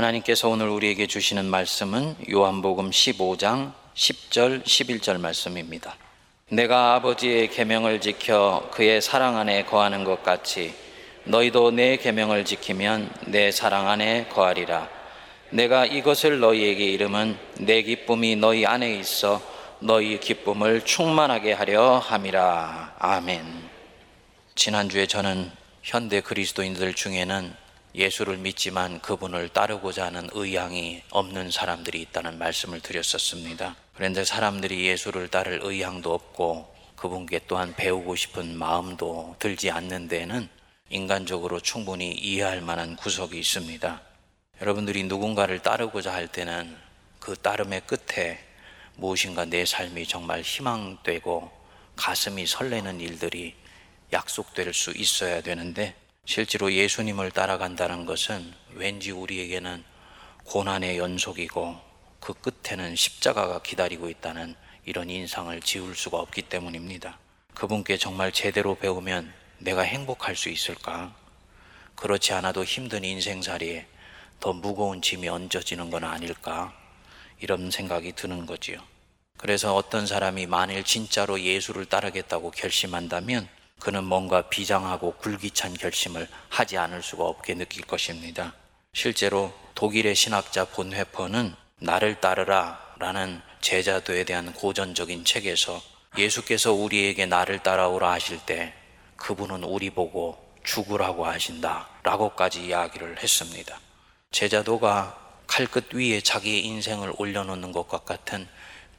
하나님께서 오늘 우리에게 주시는 말씀은 요한복음 15장 10절 11절 말씀입니다. 내가 아버지의 계명을 지켜 그의 사랑 안에 거하는 것 같이 너희도 내 계명을 지키면 내 사랑 안에 거하리라. 내가 이것을 너희에게 이름은 내 기쁨이 너희 안에 있어 너희 기쁨을 충만하게 하려 함이라. 아멘. 지난주에 저는 현대 그리스도인들 중에는 예수를 믿지만 그분을 따르고자 하는 의향이 없는 사람들이 있다는 말씀을 드렸었습니다. 그런데 사람들이 예수를 따를 의향도 없고 그분께 또한 배우고 싶은 마음도 들지 않는 데에는 인간적으로 충분히 이해할 만한 구석이 있습니다. 여러분들이 누군가를 따르고자 할 때는 그 따름의 끝에 무엇인가 내 삶이 정말 희망되고 가슴이 설레는 일들이 약속될 수 있어야 되는데 실제로 예수님을 따라간다는 것은 왠지 우리에게는 고난의 연속이고 그 끝에는 십자가가 기다리고 있다는 이런 인상을 지울 수가 없기 때문입니다. 그분께 정말 제대로 배우면 내가 행복할 수 있을까? 그렇지 않아도 힘든 인생살이에 더 무거운 짐이 얹어지는 건 아닐까? 이런 생각이 드는 거지요. 그래서 어떤 사람이 만일 진짜로 예수를 따르겠다고 결심한다면 그는 뭔가 비장하고 굴기찬 결심을 하지 않을 수가 없게 느낄 것입니다. 실제로 독일의 신학자 본회퍼는 나를 따르라 라는 제자도에 대한 고전적인 책에서 예수께서 우리에게 나를 따라오라 하실 때 그분은 우리 보고 죽으라고 하신다 라고까지 이야기를 했습니다. 제자도가 칼끝 위에 자기의 인생을 올려놓는 것과 같은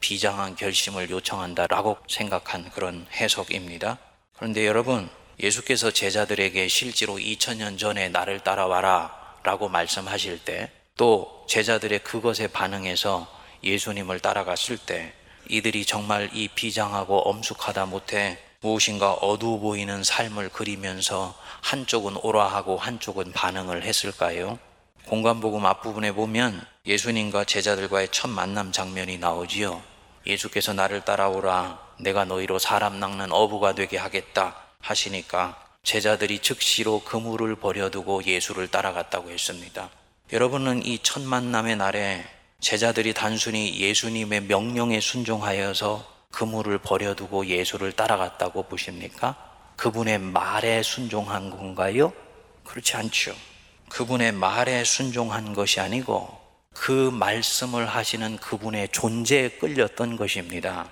비장한 결심을 요청한다 라고 생각한 그런 해석입니다. 그런데 여러분, 예수께서 제자들에게 실제로 2000년 전에 나를 따라와라 라고 말씀하실 때 또 제자들의 그것에 반응해서 예수님을 따라갔을 때 이들이 정말 이 비장하고 엄숙하다 못해 무엇인가 어두워 보이는 삶을 그리면서 한쪽은 오라하고 한쪽은 반응을 했을까요? 공간복음 앞부분에 보면 예수님과 제자들과의 첫 만남 장면이 나오지요. 예수께서 나를 따라오라. 내가 너희로 사람 낚는 어부가 되게 하겠다. 하시니까 제자들이 즉시로 그물을 버려두고 예수를 따라갔다고 했습니다. 여러분은 이 첫 만남의 날에 제자들이 단순히 예수님의 명령에 순종하여서 그물을 버려두고 예수를 따라갔다고 보십니까? 그분의 말에 순종한 건가요? 그렇지 않죠. 그분의 말에 순종한 것이 아니고 그 말씀을 하시는 그분의 존재에 끌렸던 것입니다.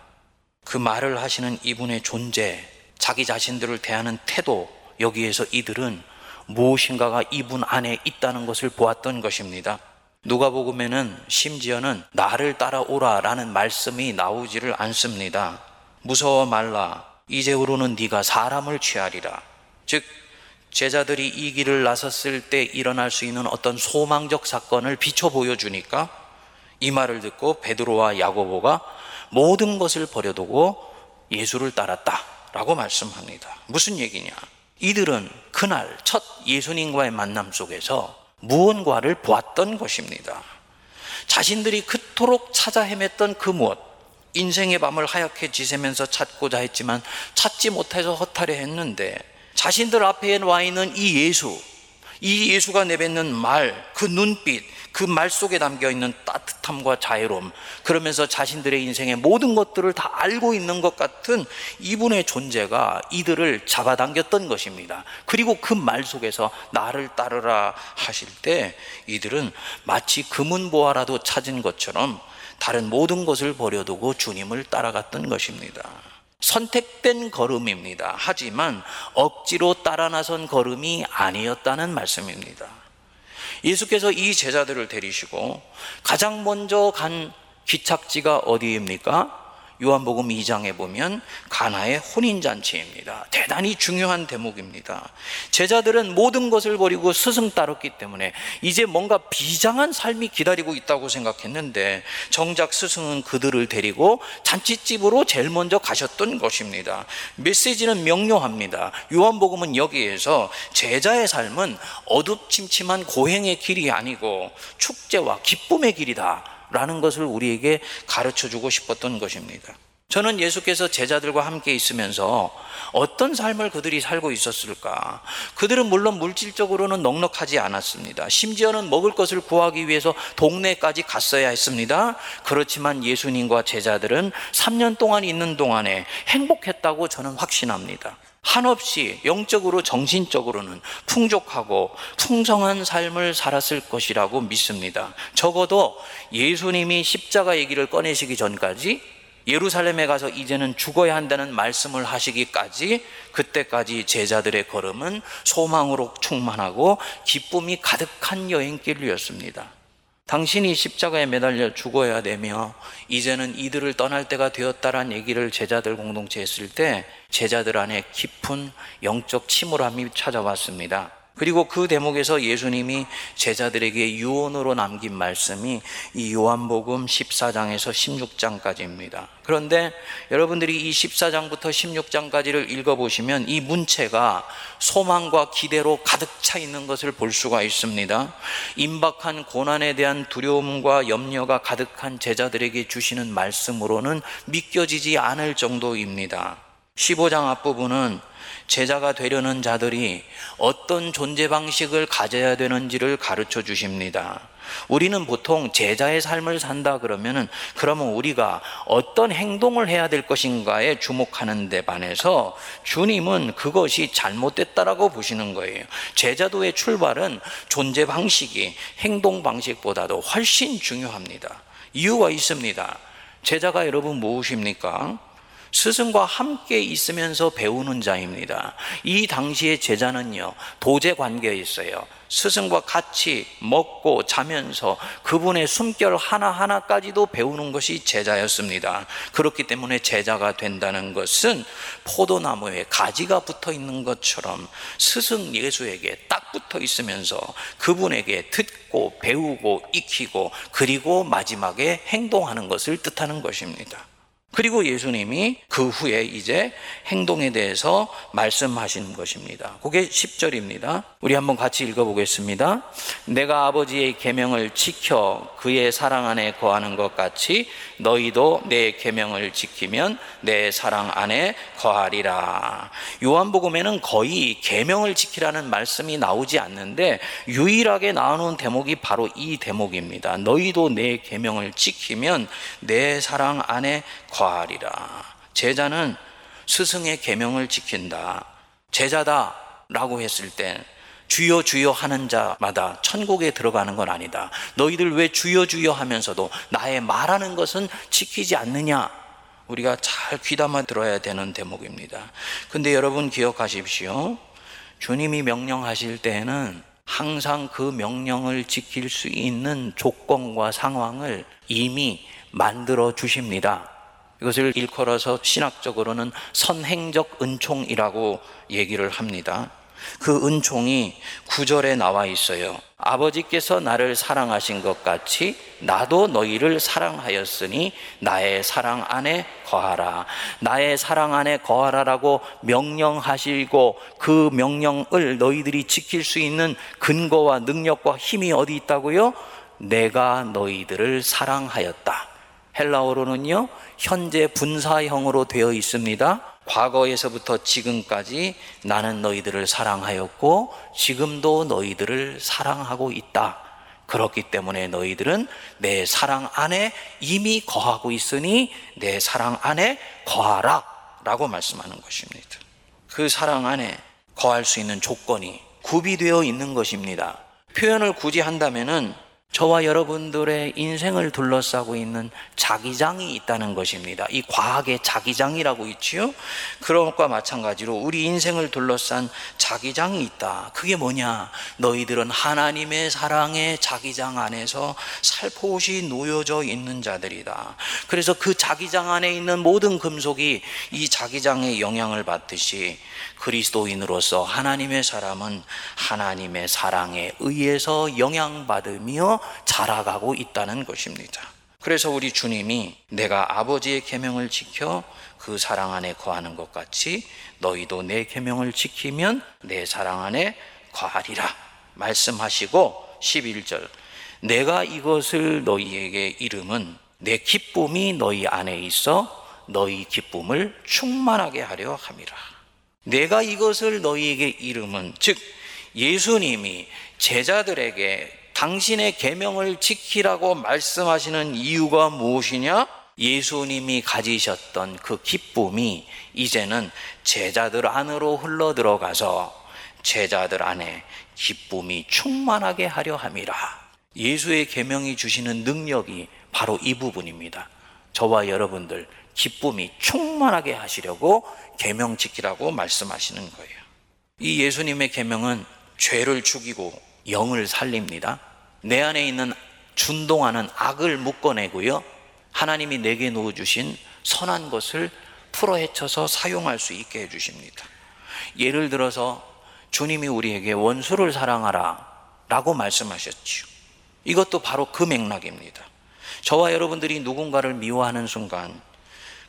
그 말을 하시는 이분의 존재, 자기 자신들을 대하는 태도, 여기에서 이들은 무엇인가가 이분 안에 있다는 것을 보았던 것입니다. 누가복음에는 심지어는 나를 따라오라라는 말씀이 나오지를 않습니다. 무서워 말라. 이제후로는 네가 사람을 취하리라. 즉 제자들이 이 길을 나섰을 때 일어날 수 있는 어떤 소망적 사건을 비춰 보여주니까 이 말을 듣고 베드로와 야고보가 모든 것을 버려두고 예수를 따랐다라고 말씀합니다. 무슨 얘기냐? 이들은 그날 첫 예수님과의 만남 속에서 무언가를 보았던 것입니다. 자신들이 그토록 찾아 헤맸던 그 무엇, 인생의 밤을 하얗게 지새면서 찾고자 했지만 찾지 못해서 허탈해 했는데 자신들 앞에 와 있는 이 예수, 이 예수가 내뱉는 말, 그 눈빛, 그 말 속에 담겨 있는 따뜻함과 자애로움, 그러면서 자신들의 인생의 모든 것들을 다 알고 있는 것 같은 이분의 존재가 이들을 잡아당겼던 것입니다. 그리고 그 말 속에서 나를 따르라 하실 때 이들은 마치 금은보화라도 찾은 것처럼 다른 모든 것을 버려두고 주님을 따라갔던 것입니다. 선택된 걸음입니다. 하지만 억지로 따라 나선 걸음이 아니었다는 말씀입니다. 예수께서 이 제자들을 데리시고 가장 먼저 간 기착지가 어디입니까? 요한복음 2장에 보면 가나의 혼인잔치입니다. 대단히 중요한 대목입니다. 제자들은 모든 것을 버리고 스승 따랐기 때문에 이제 뭔가 비장한 삶이 기다리고 있다고 생각했는데 정작 스승은 그들을 데리고 잔치집으로 제일 먼저 가셨던 것입니다. 메시지는 명료합니다. 요한복음은 여기에서 제자의 삶은 어둡침침한 고행의 길이 아니고 축제와 기쁨의 길이다. 라는 것을 우리에게 가르쳐 주고 싶었던 것입니다. 저는 예수께서 제자들과 함께 있으면서 어떤 삶을 그들이 살고 있었을까? 그들은 물론 물질적으로는 넉넉하지 않았습니다. 심지어는 먹을 것을 구하기 위해서 동네까지 갔어야 했습니다. 그렇지만 예수님과 제자들은 3년 동안 있는 동안에 행복했다고 저는 확신합니다. 한없이 영적으로 정신적으로는 풍족하고 풍성한 삶을 살았을 것이라고 믿습니다. 적어도 예수님이 십자가 얘기를 꺼내시기 전까지 예루살렘에 가서 이제는 죽어야 한다는 말씀을 하시기까지 그때까지 제자들의 걸음은 소망으로 충만하고 기쁨이 가득한 여행길이었습니다. 당신이 십자가에 매달려 죽어야 되며 이제는 이들을 떠날 때가 되었다란 얘기를 제자들 공동체에 했을 때 제자들 안에 깊은 영적 침울함이 찾아왔습니다. 그리고 그 대목에서 예수님이 제자들에게 유언으로 남긴 말씀이 이 요한복음 14장에서 16장까지입니다. 그런데 여러분들이 이 14장부터 16장까지를 읽어보시면 이 문체가 소망과 기대로 가득 차 있는 것을 볼 수가 있습니다. 임박한 고난에 대한 두려움과 염려가 가득한 제자들에게 주시는 말씀으로는 믿겨지지 않을 정도입니다. 15장 앞부분은 제자가 되려는 자들이 어떤 존재 방식을 가져야 되는지를 가르쳐 주십니다. 우리는 보통 제자의 삶을 산다 그러면은 그러면 우리가 어떤 행동을 해야 될 것인가에 주목하는 데 반해서 주님은 그것이 잘못됐다라고 보시는 거예요. 제자도의 출발은 존재 방식이 행동 방식보다도 훨씬 중요합니다. 이유가 있습니다. 제자가 여러분 무엇입니까? 스승과 함께 있으면서 배우는 자입니다. 이 당시의 제자는요, 도제 관계에 있어요. 스승과 같이 먹고 자면서 그분의 숨결 하나하나까지도 배우는 것이 제자였습니다. 그렇기 때문에 제자가 된다는 것은 포도나무에 가지가 붙어 있는 것처럼 스승 예수에게 딱 붙어 있으면서 그분에게 듣고 배우고 익히고 그리고 마지막에 행동하는 것을 뜻하는 것입니다. 그리고 예수님이 그 후에 이제 행동에 대해서 말씀하시는 것입니다. 그게 10절입니다. 우리 한번 같이 읽어보겠습니다. 내가 아버지의 계명을 지켜 그의 사랑 안에 거하는 것 같이 너희도 내 계명을 지키면 내 사랑 안에 거하리라. 요한복음에는 거의 계명을 지키라는 말씀이 나오지 않는데 유일하게 나오는 대목이 바로 이 대목입니다. 너희도 내 계명을 지키면 내 사랑 안에 거하리라. 제자는 스승의 계명을 지킨다. 제자다라고 했을 때 주여 주여 하는 자마다 천국에 들어가는 건 아니다. 너희들 왜 주여 주여 하면서도 나의 말하는 것은 지키지 않느냐? 우리가 잘 귀담아 들어야 되는 대목입니다. 근데 여러분 기억하십시오. 주님이 명령하실 때에는 항상 그 명령을 지킬 수 있는 조건과 상황을 이미 만들어 주십니다. 이것을 일컬어서 신학적으로는 선행적 은총이라고 얘기를 합니다. 그 은총이 구절에 나와 있어요. 아버지께서 나를 사랑하신 것 같이 나도 너희를 사랑하였으니 나의 사랑 안에 거하라. 나의 사랑 안에 거하라라고 명령하시고 그 명령을 너희들이 지킬 수 있는 근거와 능력과 힘이 어디 있다고요? 내가 너희들을 사랑하였다. 헬라어로는요, 현재 분사형으로 되어 있습니다. 과거에서부터 지금까지 나는 너희들을 사랑하였고, 지금도 너희들을 사랑하고 있다. 그렇기 때문에 너희들은 내 사랑 안에 이미 거하고 있으니 내 사랑 안에 거하라. 라고 말씀하는 것입니다. 그 사랑 안에 거할 수 있는 조건이 구비되어 있는 것입니다. 표현을 굳이 한다면은 저와 여러분들의 인생을 둘러싸고 있는 자기장이 있다는 것입니다. 이 과학의 자기장이라고 있지요. 그런 것과 마찬가지로 우리 인생을 둘러싼 자기장이 있다. 그게 뭐냐? 너희들은 하나님의 사랑의 자기장 안에서 살포시 놓여져 있는 자들이다. 그래서 그 자기장 안에 있는 모든 금속이 이 자기장의 영향을 받듯이 그리스도인으로서 하나님의 사람은 하나님의 사랑에 의해서 영향받으며 자라가고 있다는 것입니다. 그래서 우리 주님이 내가 아버지의 계명을 지켜 그 사랑 안에 거하는 것 같이 너희도 내 계명을 지키면 내 사랑 안에 거하리라 말씀하시고 11절 내가 이것을 너희에게 이름은 내 기쁨이 너희 안에 있어 너희 기쁨을 충만하게 하려 함이라. 내가 이것을 너희에게 이름은 즉 예수님이 제자들에게 당신의 계명을 지키라고 말씀하시는 이유가 무엇이냐? 예수님이 가지셨던 그 기쁨이 이제는 제자들 안으로 흘러 들어가서 제자들 안에 기쁨이 충만하게 하려 함이라. 예수의 계명이 주시는 능력이 바로 이 부분입니다. 저와 여러분들 기쁨이 충만하게 하시려고 계명 지키라고 말씀하시는 거예요. 이 예수님의 계명은 죄를 죽이고 영을 살립니다. 내 안에 있는 준동하는 악을 묶어내고요. 하나님이 내게 놓아 주신 선한 것을 풀어 헤쳐서 사용할 수 있게 해 주십니다. 예를 들어서 주님이 우리에게 원수를 사랑하라 라고 말씀하셨지요. 이것도 바로 그 맥락입니다. 저와 여러분들이 누군가를 미워하는 순간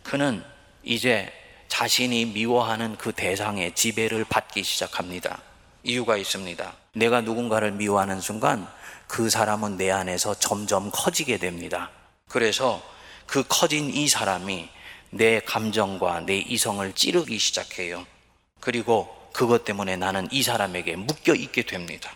그는 이제 자신이 미워하는 그 대상의 지배를 받기 시작합니다. 이유가 있습니다. 내가 누군가를 미워하는 순간 그 사람은 내 안에서 점점 커지게 됩니다. 그래서 그 커진 이 사람이 내 감정과 내 이성을 찌르기 시작해요. 그리고 그것 때문에 나는 이 사람에게 묶여 있게 됩니다.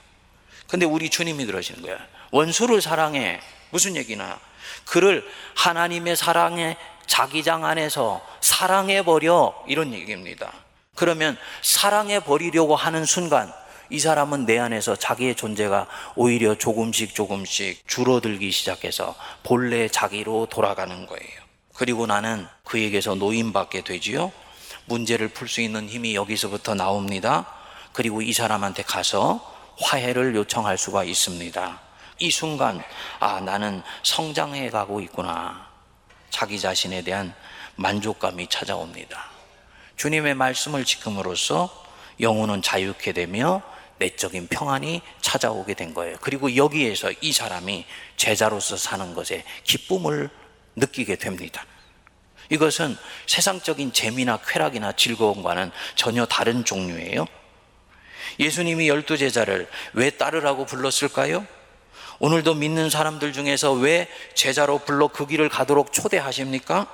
근데 우리 주님이 그러시는 거야. 원수를 사랑해. 무슨 얘기나? 그를 하나님의 사랑에 자기장 안에서 사랑해 버려. 이런 얘기입니다. 그러면 사랑해 버리려고 하는 순간 이 사람은 내 안에서 자기의 존재가 오히려 조금씩 조금씩 줄어들기 시작해서 본래 자기로 돌아가는 거예요. 그리고 나는 그에게서 노인받게 되지요. 문제를 풀 수 있는 힘이 여기서부터 나옵니다. 그리고 이 사람한테 가서 화해를 요청할 수가 있습니다. 이 순간, 아, 나는 성장해 가고 있구나. 자기 자신에 대한 만족감이 찾아옵니다. 주님의 말씀을 지킴으로써 영혼은 자유케 되며 내적인 평안이 찾아오게 된 거예요. 그리고 여기에서 이 사람이 제자로서 사는 것에 기쁨을 느끼게 됩니다. 이것은 세상적인 재미나 쾌락이나 즐거움과는 전혀 다른 종류예요. 예수님이 열두 제자를 왜 따르라고 불렀을까요? 오늘도 믿는 사람들 중에서 왜 제자로 불러 그 길을 가도록 초대하십니까?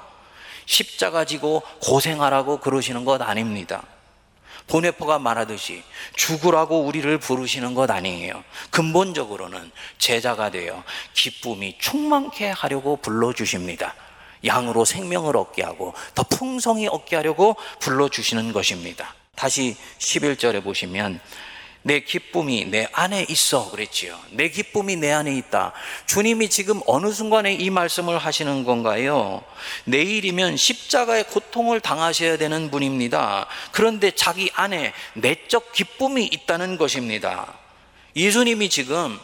십자가 지고 고생하라고 그러시는 것 아닙니다. 보네포가 말하듯이 죽으라고 우리를 부르시는 것 아니에요. 근본적으로는 제자가 되어 기쁨이 충만케 하려고 불러주십니다. 양으로 생명을 얻게 하고 더 풍성히 얻게 하려고 불러주시는 것입니다. 다시 11절에 보시면 내 기쁨이 내 안에 있어 그랬지요. 내 기쁨이 내 안에 있다. 주님이 지금 어느 순간에 이 말씀을 하시는 건가요? 내일이면 십자가의 고통을 당하셔야 되는 분입니다. 그런데 자기 안에 내적 기쁨이 있다는 것입니다. 예수님이 지금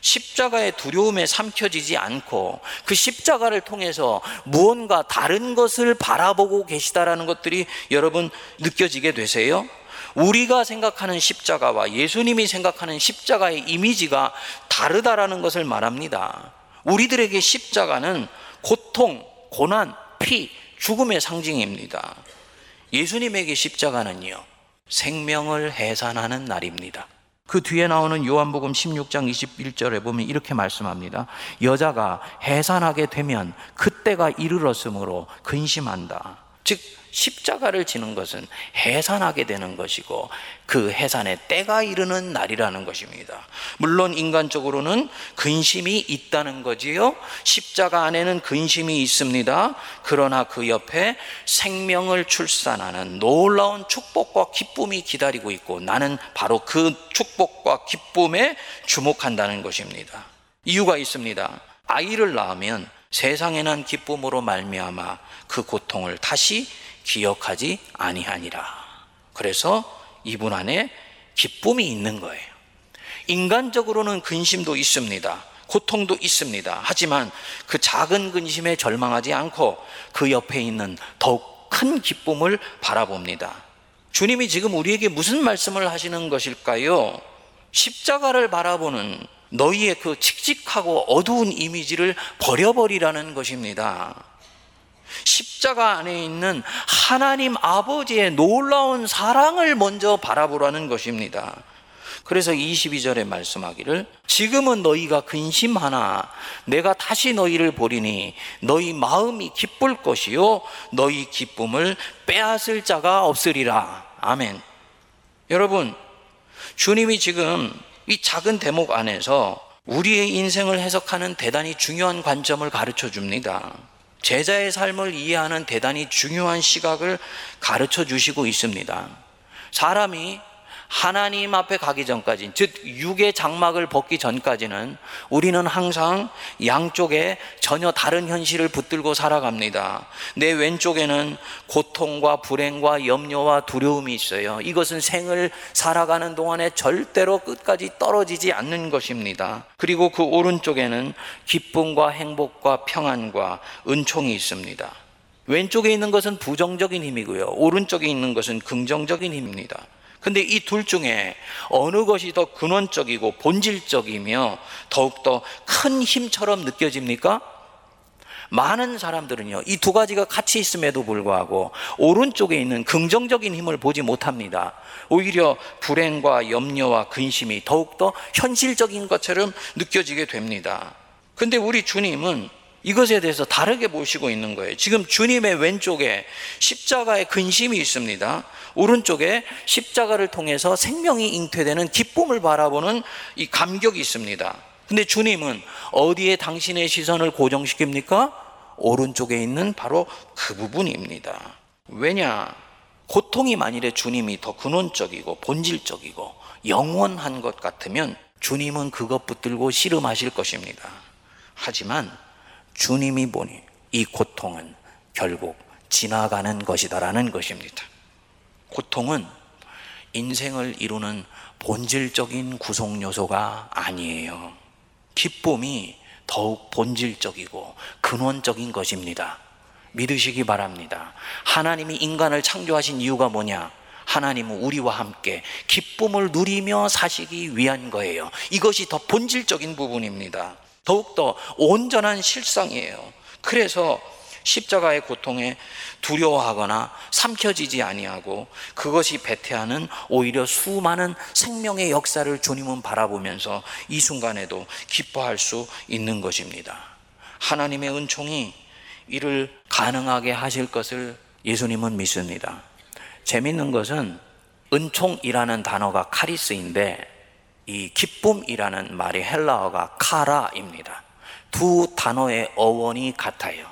십자가의 두려움에 삼켜지지 않고 그 십자가를 통해서 무언가 다른 것을 바라보고 계시다라는 것들이 여러분 느껴지게 되세요? 우리가 생각하는 십자가와 예수님이 생각하는 십자가의 이미지가 다르다라는 것을 말합니다. 우리들에게 십자가는 고통, 고난, 피, 죽음의 상징입니다. 예수님에게 십자가는요, 생명을 해산하는 날입니다. 그 뒤에 나오는 요한복음 16장 21절에 보면 이렇게 말씀합니다. 여자가 해산하게 되면 그때가 이르렀으므로 근심한다. 즉, 십자가를 지는 것은 해산하게 되는 것이고 그 해산의 때가 이르는 날이라는 것입니다. 물론 인간적으로는 근심이 있다는 거지요. 십자가 안에는 근심이 있습니다. 그러나 그 옆에 생명을 출산하는 놀라운 축복과 기쁨이 기다리고 있고 나는 바로 그 축복과 기쁨에 주목한다는 것입니다. 이유가 있습니다. 아이를 낳으면 세상에 난 기쁨으로 말미암아 그 고통을 다시 기억하지 아니하니라. 그래서 이분 안에 기쁨이 있는 거예요. 인간적으로는 근심도 있습니다. 고통도 있습니다. 하지만 그 작은 근심에 절망하지 않고 그 옆에 있는 더욱 큰 기쁨을 바라봅니다. 주님이 지금 우리에게 무슨 말씀을 하시는 것일까요? 십자가를 바라보는 너희의 그 칙칙하고 어두운 이미지를 버려버리라는 것입니다. 십자가 안에 있는 하나님 아버지의 놀라운 사랑을 먼저 바라보라는 것입니다. 그래서 22절에 말씀하기를 지금은 너희가 근심하나 내가 다시 너희를 보리니 너희 마음이 기쁠 것이요 너희 기쁨을 빼앗을 자가 없으리라. 아멘. 여러분, 주님이 지금 이 작은 대목 안에서 우리의 인생을 해석하는 대단히 중요한 관점을 가르쳐 줍니다. 제자의 삶을 이해하는 대단히 중요한 시각을 가르쳐 주시고 있습니다. 사람이 하나님 앞에 가기 전까지, 즉, 육의 장막을 벗기 전까지는 우리는 항상 양쪽에 전혀 다른 현실을 붙들고 살아갑니다. 내 왼쪽에는 고통과 불행과 염려와 두려움이 있어요. 이것은 생을 살아가는 동안에 절대로 끝까지 떨어지지 않는 것입니다. 그리고 그 오른쪽에는 기쁨과 행복과 평안과 은총이 있습니다. 왼쪽에 있는 것은 부정적인 힘이고요. 오른쪽에 있는 것은 긍정적인 힘입니다. 근데 이 둘 중에 어느 것이 더 근원적이고 본질적이며 더욱더 큰 힘처럼 느껴집니까? 많은 사람들은요, 이 두 가지가 같이 있음에도 불구하고 오른쪽에 있는 긍정적인 힘을 보지 못합니다. 오히려 불행과 염려와 근심이 더욱더 현실적인 것처럼 느껴지게 됩니다. 근데 우리 주님은 이것에 대해서 다르게 보시고 있는 거예요. 지금 주님의 왼쪽에 십자가의 근심이 있습니다. 오른쪽에 십자가를 통해서 생명이 잉태되는 기쁨을 바라보는 이 감격이 있습니다. 근데 주님은 어디에 당신의 시선을 고정시킵니까? 오른쪽에 있는 바로 그 부분입니다. 왜냐? 고통이 만일에 주님이 더 근원적이고 본질적이고 영원한 것 같으면 주님은 그것 붙들고 씨름하실 것입니다. 하지만 주님이 보니 이 고통은 결국 지나가는 것이다라는 것입니다. 고통은 인생을 이루는 본질적인 구성 요소가 아니에요. 기쁨이 더욱 본질적이고 근원적인 것입니다. 믿으시기 바랍니다. 하나님이 인간을 창조하신 이유가 뭐냐? 하나님은 우리와 함께 기쁨을 누리며 사시기 위한 거예요. 이것이 더 본질적인 부분입니다. 더욱더 온전한 실상이에요. 그래서 십자가의 고통에 두려워하거나 삼켜지지 아니하고 그것이 배태하는 오히려 수많은 생명의 역사를 주님은 바라보면서 이 순간에도 기뻐할 수 있는 것입니다. 하나님의 은총이 이를 가능하게 하실 것을 예수님은 믿습니다. 재밌는 것은 은총이라는 단어가 카리스인데 이 기쁨이라는 말이 헬라어가 카라입니다. 두 단어의 어원이 같아요.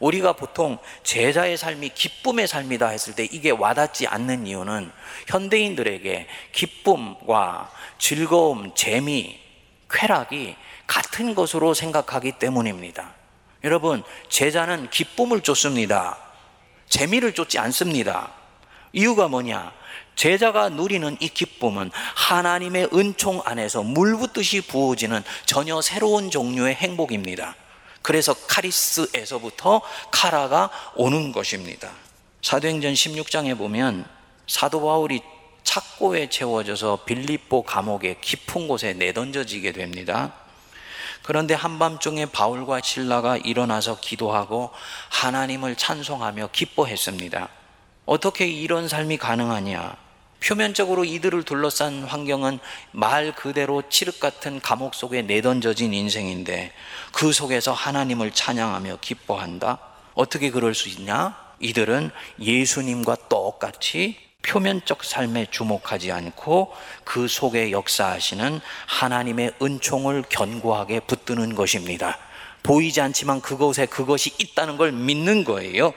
우리가 보통 제자의 삶이 기쁨의 삶이다 했을 때 이게 와닿지 않는 이유는 현대인들에게 기쁨과 즐거움, 재미, 쾌락이 같은 것으로 생각하기 때문입니다. 여러분, 제자는 기쁨을 쫓습니다. 재미를 쫓지 않습니다. 이유가 뭐냐? 제자가 누리는 이 기쁨은 하나님의 은총 안에서 물 붓듯이 부어지는 전혀 새로운 종류의 행복입니다. 그래서 카리스에서부터 카라가 오는 것입니다. 사도행전 16장에 보면 사도 바울이 착고에 채워져서 빌립보 감옥의 깊은 곳에 내던져지게 됩니다. 그런데 한밤중에 바울과 신라가 일어나서 기도하고 하나님을 찬송하며 기뻐했습니다. 어떻게 이런 삶이 가능하냐? 표면적으로 이들을 둘러싼 환경은 말 그대로 칠흑 같은 감옥 속에 내던져진 인생인데 그 속에서 하나님을 찬양하며 기뻐한다? 어떻게 그럴 수 있냐? 이들은 예수님과 똑같이 표면적 삶에 주목하지 않고 그 속에 역사하시는 하나님의 은총을 견고하게 붙드는 것입니다. 보이지 않지만 그곳에 그것이 있다는 걸 믿는 거예요.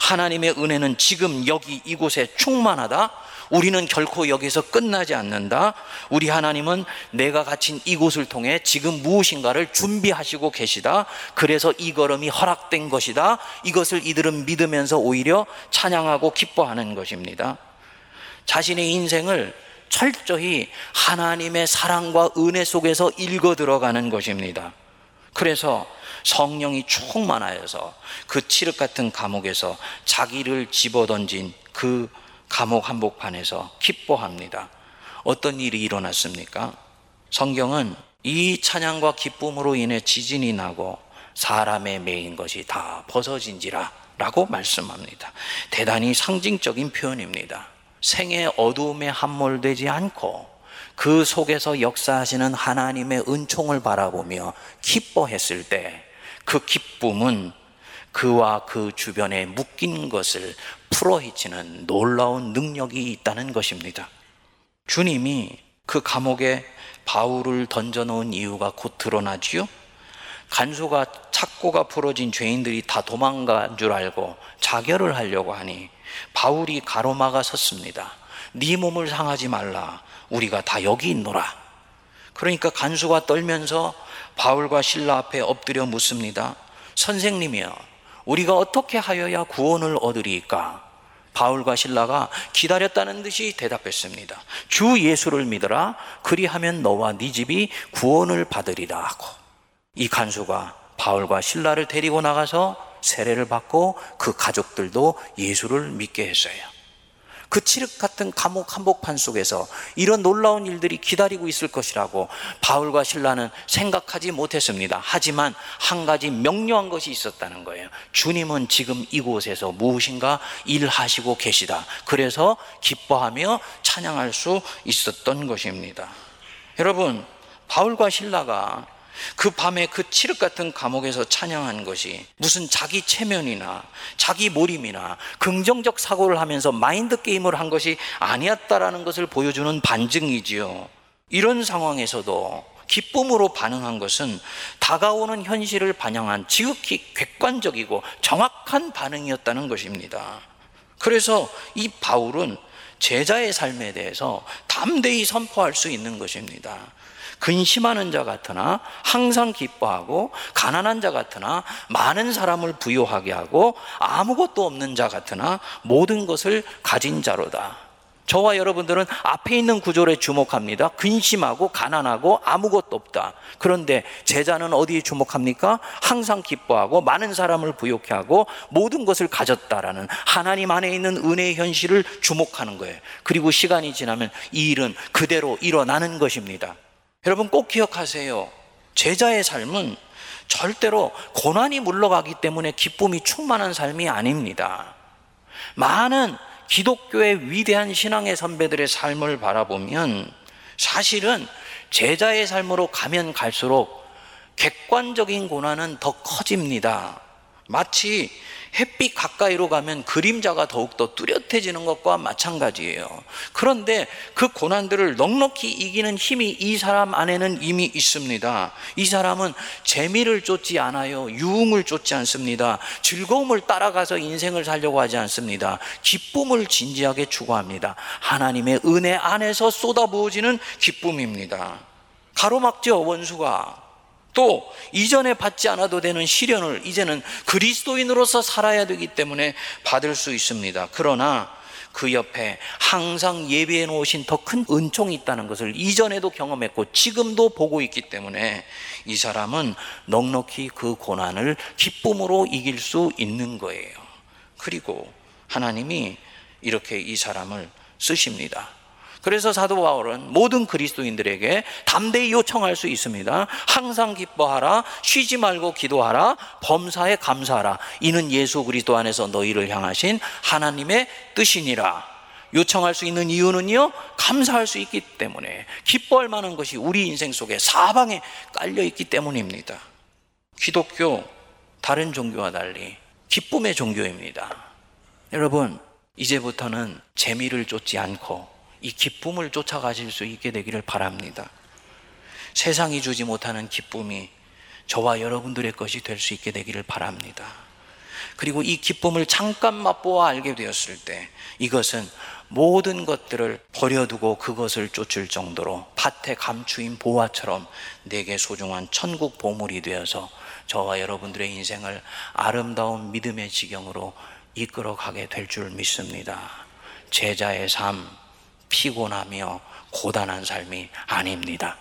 하나님의 은혜는 지금 여기 이곳에 충만하다. 우리는 결코 여기서 끝나지 않는다. 우리 하나님은 내가 갇힌 이곳을 통해 지금 무엇인가를 준비하시고 계시다. 그래서 이 걸음이 허락된 것이다. 이것을 이들은 믿으면서 오히려 찬양하고 기뻐하는 것입니다. 자신의 인생을 철저히 하나님의 사랑과 은혜 속에서 읽어 들어가는 것입니다. 그래서 성령이 충만하여서 그 칠흑 같은 감옥에서 자기를 집어던진 그 감옥 한복판에서 기뻐합니다. 어떤 일이 일어났습니까? 성경은 이 찬양과 기쁨으로 인해 지진이 나고 사람의 매인 것이 다 벗어진지라 라고 말씀합니다. 대단히 상징적인 표현입니다. 생의 어두움에 함몰되지 않고 그 속에서 역사하시는 하나님의 은총을 바라보며 기뻐했을 때 그 기쁨은 그와 그 주변에 묶인 것을 풀어헤치는 놀라운 능력이 있다는 것입니다. 주님이 그 감옥에 바울을 던져놓은 이유가 곧 드러나지요. 간수가 착고가 풀어진 죄인들이 다 도망간 줄 알고 자결을 하려고 하니 바울이 가로막아 섰습니다. 네 몸을 상하지 말라. 우리가 다 여기 있노라. 그러니까 간수가 떨면서 바울과 신라 앞에 엎드려 묻습니다. 선생님이여, 우리가 어떻게 하여야 구원을 얻으리까? 바울과 신라가 기다렸다는 듯이 대답했습니다. 주 예수를 믿어라. 그리하면 너와 네 집이 구원을 받으리라 하고 이 간수가 바울과 신라를 데리고 나가서 세례를 받고 그 가족들도 예수를 믿게 했어요. 그 칠흑 같은 감옥 한복판 속에서 이런 놀라운 일들이 기다리고 있을 것이라고 바울과 신라는 생각하지 못했습니다. 하지만 한 가지 명료한 것이 있었다는 거예요. 주님은 지금 이곳에서 무엇인가 일하시고 계시다. 그래서 기뻐하며 찬양할 수 있었던 것입니다. 여러분, 바울과 신라가 그 밤에 그 칠흑 같은 감옥에서 찬양한 것이 무슨 자기 체면이나 자기 몰임이나 긍정적 사고를 하면서 마인드 게임을 한 것이 아니었다라는 것을 보여주는 반증이지요. 이런 상황에서도 기쁨으로 반응한 것은 다가오는 현실을 반영한 지극히 객관적이고 정확한 반응이었다는 것입니다. 그래서 이 바울은 제자의 삶에 대해서 담대히 선포할 수 있는 것입니다. 근심하는 자 같으나 항상 기뻐하고 가난한 자 같으나 많은 사람을 부유하게 하고 아무것도 없는 자 같으나 모든 것을 가진 자로다. 저와 여러분들은 앞에 있는 구절에 주목합니다. 근심하고 가난하고 아무것도 없다. 그런데 제자는 어디에 주목합니까? 항상 기뻐하고 많은 사람을 부욕해 하고 모든 것을 가졌다라는 하나님 안에 있는 은혜의 현실을 주목하는 거예요. 그리고 시간이 지나면 이 일은 그대로 일어나는 것입니다. 여러분 꼭 기억하세요. 제자의 삶은 절대로 고난이 물러가기 때문에 기쁨이 충만한 삶이 아닙니다. 많은 기독교의 위대한 신앙의 선배들의 삶을 바라보면 사실은 제자의 삶으로 가면 갈수록 객관적인 고난은 더 커집니다. 마치 햇빛 가까이로 가면 그림자가 더욱더 뚜렷해지는 것과 마찬가지예요. 그런데 그 고난들을 넉넉히 이기는 힘이 이 사람 안에는 이미 있습니다. 이 사람은 재미를 쫓지 않아요. 유흥을 쫓지 않습니다. 즐거움을 따라가서 인생을 살려고 하지 않습니다. 기쁨을 진지하게 추구합니다. 하나님의 은혜 안에서 쏟아부어지는 기쁨입니다. 가로막죠, 원수가. 또 이전에 받지 않아도 되는 시련을 이제는 그리스도인으로서 살아야 되기 때문에 받을 수 있습니다. 그러나 그 옆에 항상 예비해 놓으신 더 큰 은총이 있다는 것을 이전에도 경험했고 지금도 보고 있기 때문에 이 사람은 넉넉히 그 고난을 기쁨으로 이길 수 있는 거예요. 그리고 하나님이 이렇게 이 사람을 쓰십니다. 그래서 사도 바울은 모든 그리스도인들에게 담대히 요청할 수 있습니다. 항상 기뻐하라, 쉬지 말고 기도하라, 범사에 감사하라. 이는 예수 그리스도 안에서 너희를 향하신 하나님의 뜻이니라. 요청할 수 있는 이유는요, 감사할 수 있기 때문에, 기뻐할 만한 것이 우리 인생 속에 사방에 깔려 있기 때문입니다. 기독교, 다른 종교와 달리 기쁨의 종교입니다. 여러분, 이제부터는 재미를 쫓지 않고 이 기쁨을 쫓아가실 수 있게 되기를 바랍니다. 세상이 주지 못하는 기쁨이 저와 여러분들의 것이 될 수 있게 되기를 바랍니다. 그리고 이 기쁨을 잠깐 맛보아 알게 되었을 때 이것은 모든 것들을 버려두고 그것을 쫓을 정도로 밭에 감추인 보화처럼 내게 소중한 천국 보물이 되어서 저와 여러분들의 인생을 아름다운 믿음의 지경으로 이끌어 가게 될 줄 믿습니다. 제자의 삶, 피곤하며 고단한 삶이 아닙니다.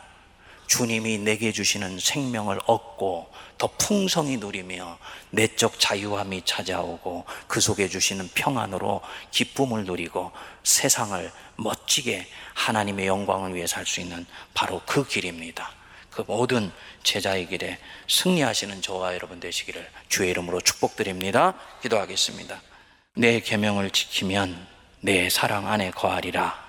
주님이 내게 주시는 생명을 얻고 더 풍성히 누리며 내적 자유함이 찾아오고 그 속에 주시는 평안으로 기쁨을 누리고 세상을 멋지게 하나님의 영광을 위해 살 수 있는 바로 그 길입니다. 그 모든 제자의 길에 승리하시는 저와 여러분 되시기를 주의 이름으로 축복드립니다. 기도하겠습니다. 내 계명을 지키면 내 사랑 안에 거하리라.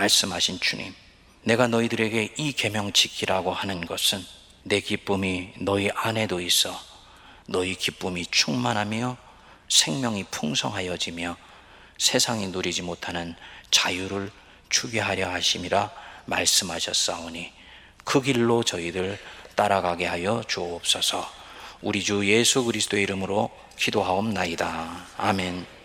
말씀하신 주님, 내가 너희들에게 이 계명 지키라고 하는 것은 내 기쁨이 너희 안에도 있어 너희 기쁨이 충만하며 생명이 풍성하여지며 세상이 누리지 못하는 자유를 주게 하려 하심이라 말씀하셨사오니 그 길로 저희들 따라가게 하여 주옵소서. 우리 주 예수 그리스도의 이름으로 기도하옵나이다. 아멘.